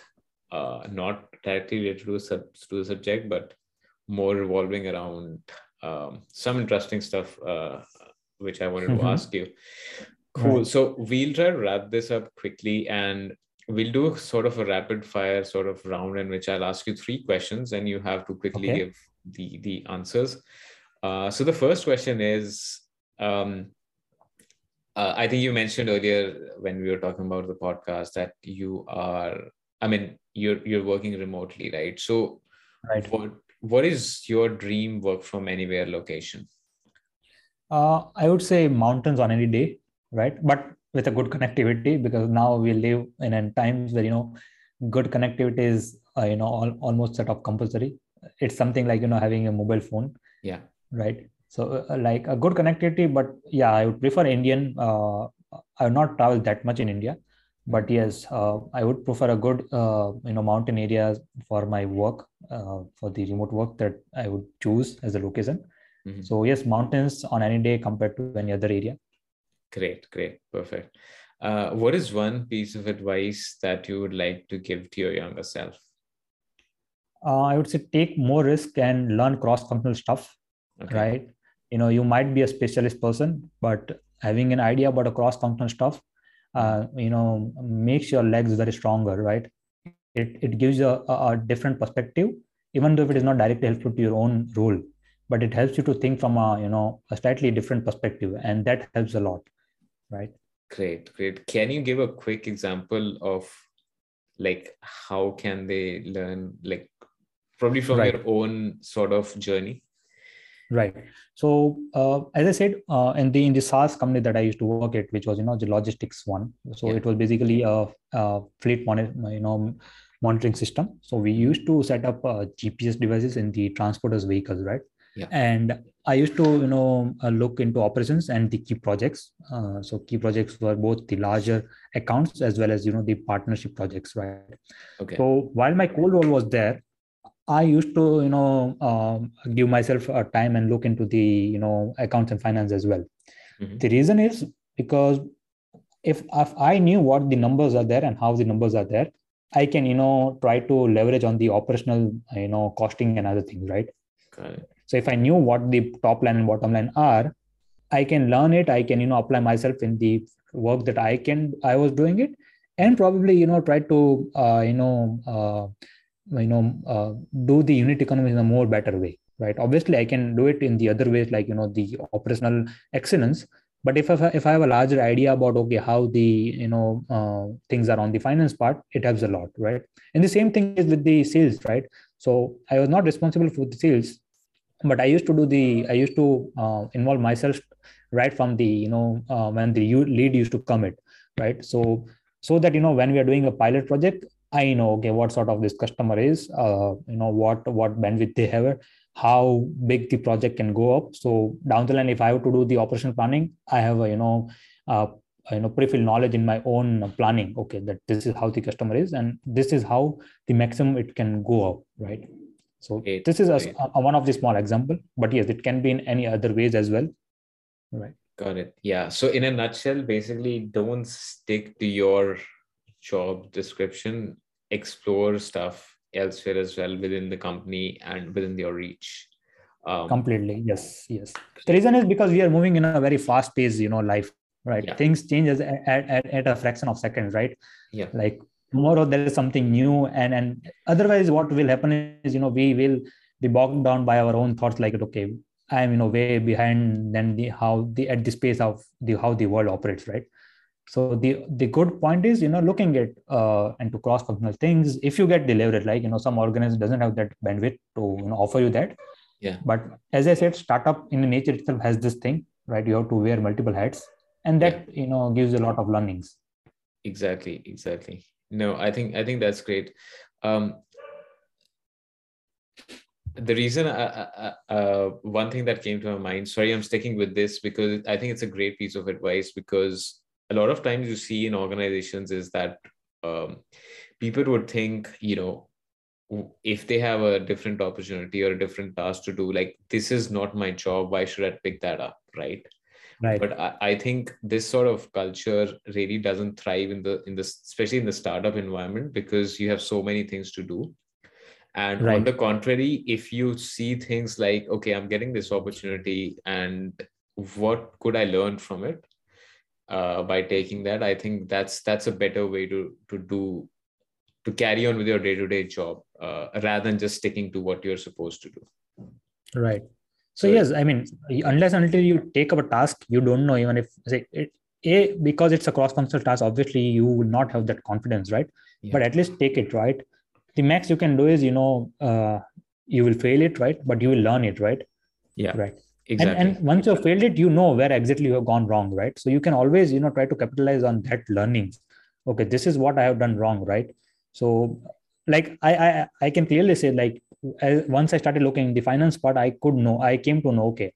uh, not directly related to, sub- to the subject, but more revolving around um, some interesting stuff, uh, which I wanted to Mhm. ask you. Cool. Right. So we'll try to wrap this up quickly and we'll do sort of a rapid fire sort of round in which I'll ask you three questions and you have to quickly Okay. give the the answers. Uh, so the first question is um, uh, I think you mentioned earlier when we were talking about the podcast that you are, I mean, you're you're working remotely, right? So, right. What what is your dream work from anywhere location? Uh, I would say mountains on any day, right? But with a good connectivity, because now we live in, in times where you know good connectivity is uh, you know all, almost set of compulsory. It's something like you know having a mobile phone. Yeah. Right. So uh, like a good connectivity, but yeah, I would prefer Indian. Uh, I have not traveled that much in India, but yes, uh, I would prefer a good uh, you know mountain areas for my work, uh, for the remote work that I would choose as a location. Mm-hmm. So yes, mountains on any day compared to any other area. Great, great, perfect. Uh, what is one piece of advice that you would like to give to your younger self? I would say take more risk and learn cross-functional stuff. Okay. Right you know you might be a specialist person but having an idea about a cross functional stuff uh, you know makes your legs very stronger right it, it gives you a, a different perspective even though if it is not directly helpful to your own role but it helps you to think from a you know a slightly different perspective and that helps a lot right great great can you give a quick example of like how can they learn like probably from right. your own sort of journey Right. So uh, as I said, uh, in the in the SaaS company that I used to work at, which was you know the logistics one, so yeah. it was basically a, a fleet monitor, you know monitoring system. So we used to set up uh, GPS devices in the transporters vehicles, right? Yeah. And I used to you know uh, look into operations and the key projects. Uh, so key projects were both the larger accounts as well as you know the partnership projects, right? Okay. So while my core role was there, I used to, you know, um, give myself a time and look into the, you know, accounts and finance as well. Mm-hmm. The reason is because if, if I knew what the numbers are there and how the numbers are there, I can, you know, try to leverage on the operational, you know, costing and other things, right? Okay. So if I knew what the top line and bottom line are, I can learn it. I can, you know, apply myself in the work that I can, I was doing it, and probably, you know, try to, uh, you know, uh, you know uh, do the unit economics in a more better way right? Obviously i can do it in the other ways like you know the operational excellence. But if I, if I have a larger idea about okay how the you know uh, things are on the finance part it helps a lot right? And the same thing is with the sales right? So i was not responsible for the sales but i used to do the i used to uh, involve myself right from the you know uh, when the lead used to commit right so so that you know when we are doing a pilot project I know okay what sort of this customer is, uh, you know what what bandwidth they have, how big the project can go up. So down the line, if I have to do the operational planning, I have a you know uh, you know pre-filled knowledge in my own planning. Okay, that this is how the customer is, and this is how the maximum it can go up, right? So this is a, a, one of the small example, but yes, it can be in any other ways as well, right? Got it. Yeah. So in a nutshell, basically, don't stick to your job description. Explore stuff elsewhere as well within the company and within your reach. Um, completely. Yes yes. The reason is because we are moving in a very fast pace you know life right? Yeah. things change at, at, at a fraction of seconds right? Yeah. Like tomorrow there is something new and and otherwise what will happen is you know we will be bogged down by our own thoughts like it, okay i am you know way behind than the how the at the space of the how the world operates right? So the the good point is you know looking at uh, and to cross functional things if you get delivered like you know some organization doesn't have that bandwidth to you know offer you that. Yeah. But as i said startup in the nature itself has this thing right? You have to wear multiple hats and that yeah. you know gives a lot of learnings. Exactly exactly no i think i think that's great. Um the reason uh, uh, uh, one thing that came to my mind sorry i'm sticking with this because i think it's a great piece of advice because a lot of times you see in organizations is that um, people would think, you know, if they have a different opportunity or a different task to do, like this is not my job, why should I pick that up, right? Right. But I, I think this sort of culture really doesn't thrive in the in the especially in the startup environment because you have so many things to do. And right. on the contrary, if you see things like, okay, I'm getting this opportunity and what could I learn from it? uh, by taking that i think that's that's a better way to to do to carry on with your day-to-day job uh, rather than just sticking to what you're supposed to do right so, so yes i mean unless until you take up a task you don't know even if say it, a because it's a cross functional task obviously you will not have that confidence right? Yeah. but at least take it right? The max you can do is you know uh, you will fail it right? But you will learn it right? Yeah. Right. Exactly. and, and once you've failed it you know where exactly you have gone wrong right? So you can always you know try to capitalize on that learning okay this is what i have done wrong right? So like i i, I can clearly say like once i started looking the finance part i could know i came to know okay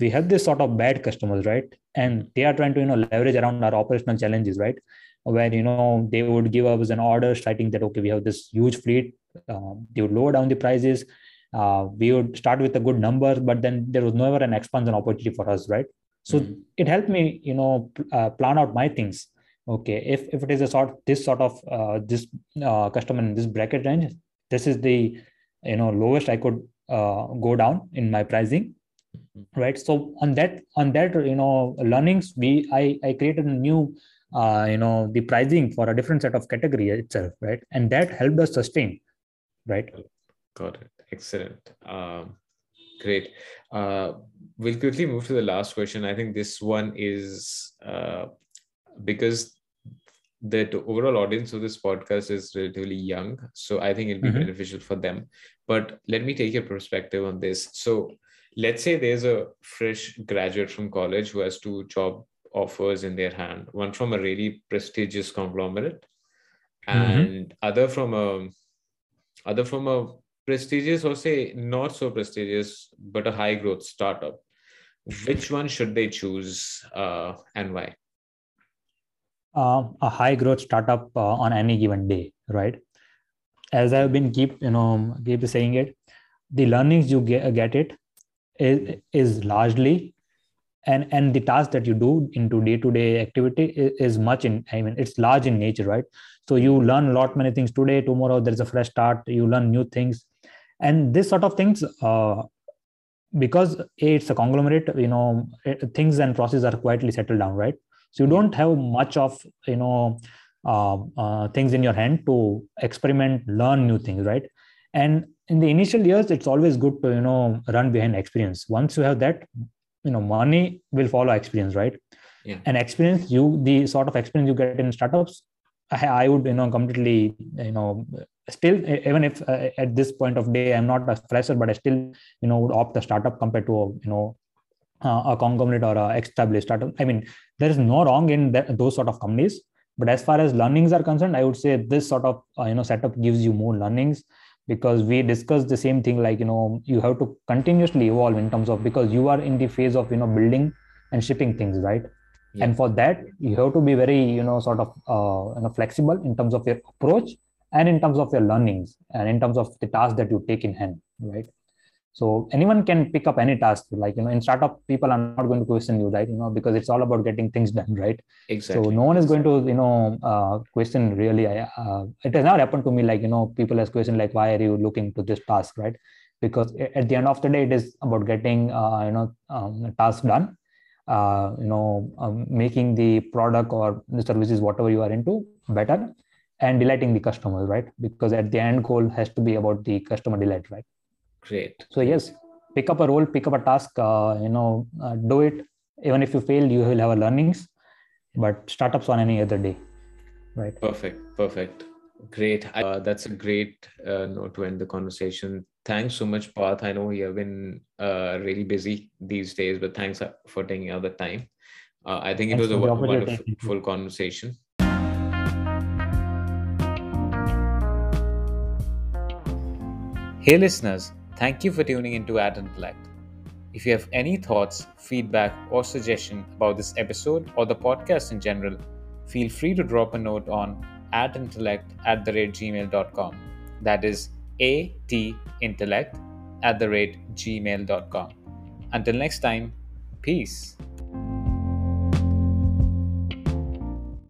we have this sort of bad customers right? And they are trying to you know leverage around our operational challenges right? Where you know they would give us an order citing that okay we have this huge fleet uh, they would lower down the prices uh, we would start with a good number but then there was never an expansion opportunity for us right? So mm-hmm. it helped me you know uh, plan out my things okay if, if it is a sort this sort of uh, this uh, customer in this bracket range this is the you know lowest i could uh, go down in my pricing mm-hmm. right? So on that on that you know learnings we i i created a new uh, you know the pricing for a different set of category itself right? And that helped us sustain right? Got it. Excellent. Um, great. Uh, we'll quickly move to the last question. I think this one is uh, because the overall audience of this podcast is relatively young so i think it'll be mm-hmm. beneficial for them but let me take your perspective on this so let's say there's a fresh graduate from college who has two job offers in their hand one from a really prestigious conglomerate mm-hmm. and mm-hmm. other from a other from a prestigious or say not so prestigious but a high growth startup which one should they choose uh, and why uh, a high growth startup uh, on any given day right? As i've been keep you know keep saying it the learnings you get, get it is, is largely and and the task that you do into day to day activity is, is, much in i mean it's large in nature right? So you learn a lot many things today tomorrow there's a fresh start you learn new things. And this sort of things uh, because it's a conglomerate you know things and processes are quietly settled down right so you don't have much of you know uh, uh, things in your hand to experiment learn new things right? And in the initial years it's always good to you know run behind experience. Once you have that you know money will follow experience right? Yeah. and experience you the sort of experience you get in startups I, I would you know completely you know still even if uh, at this point of day i'm not a fresher but i still you know would opt the startup compared to a, you know uh, a conglomerate or a established startup. I mean there is no wrong in that, those sort of companies. But as far as learnings are concerned i would say this sort of uh, you know setup gives you more learnings because we discussed the same thing like you know you have to continuously evolve in terms of because you are in the phase of you know building and shipping things right? Yeah. and for that you have to be very you know sort of uh, you know flexible in terms of your approach and in terms of your learnings and in terms of the task that you take in hand right so anyone can pick up any task like you know in startup people are not going to question you right? You know because it's all about getting things done right? Exactly. so no one is going to you know uh, question really uh, it has not happened to me like you know people has questioned like why are you looking to this task right? Because at the end of the day it is about getting uh, you know um, task done uh, you know um, making the product or the services whatever you are into better and delighting the customers right? Because at the end goal has to be about the customer delight right Great. So yes, pick up a role, pick up a task. Uh, you know, uh, do it. Even if you fail, you will have a learnings. But startups on any other day, right? Perfect. Perfect. Great. Uh, that's a great uh, note to end the conversation. Thanks so much, Parth. I know you have been uh, really busy these days, but thanks for taking out the time. Uh, I think it thanks was a wonderful conversation. Hey, listeners. Thank you for tuning into At Intellect. If you have any thoughts, feedback, or suggestion about this episode or the podcast in general, feel free to drop a note on atintellect at the rate gmail.com. That is A-T-intellect at the rate gmail.com. Until next time, peace.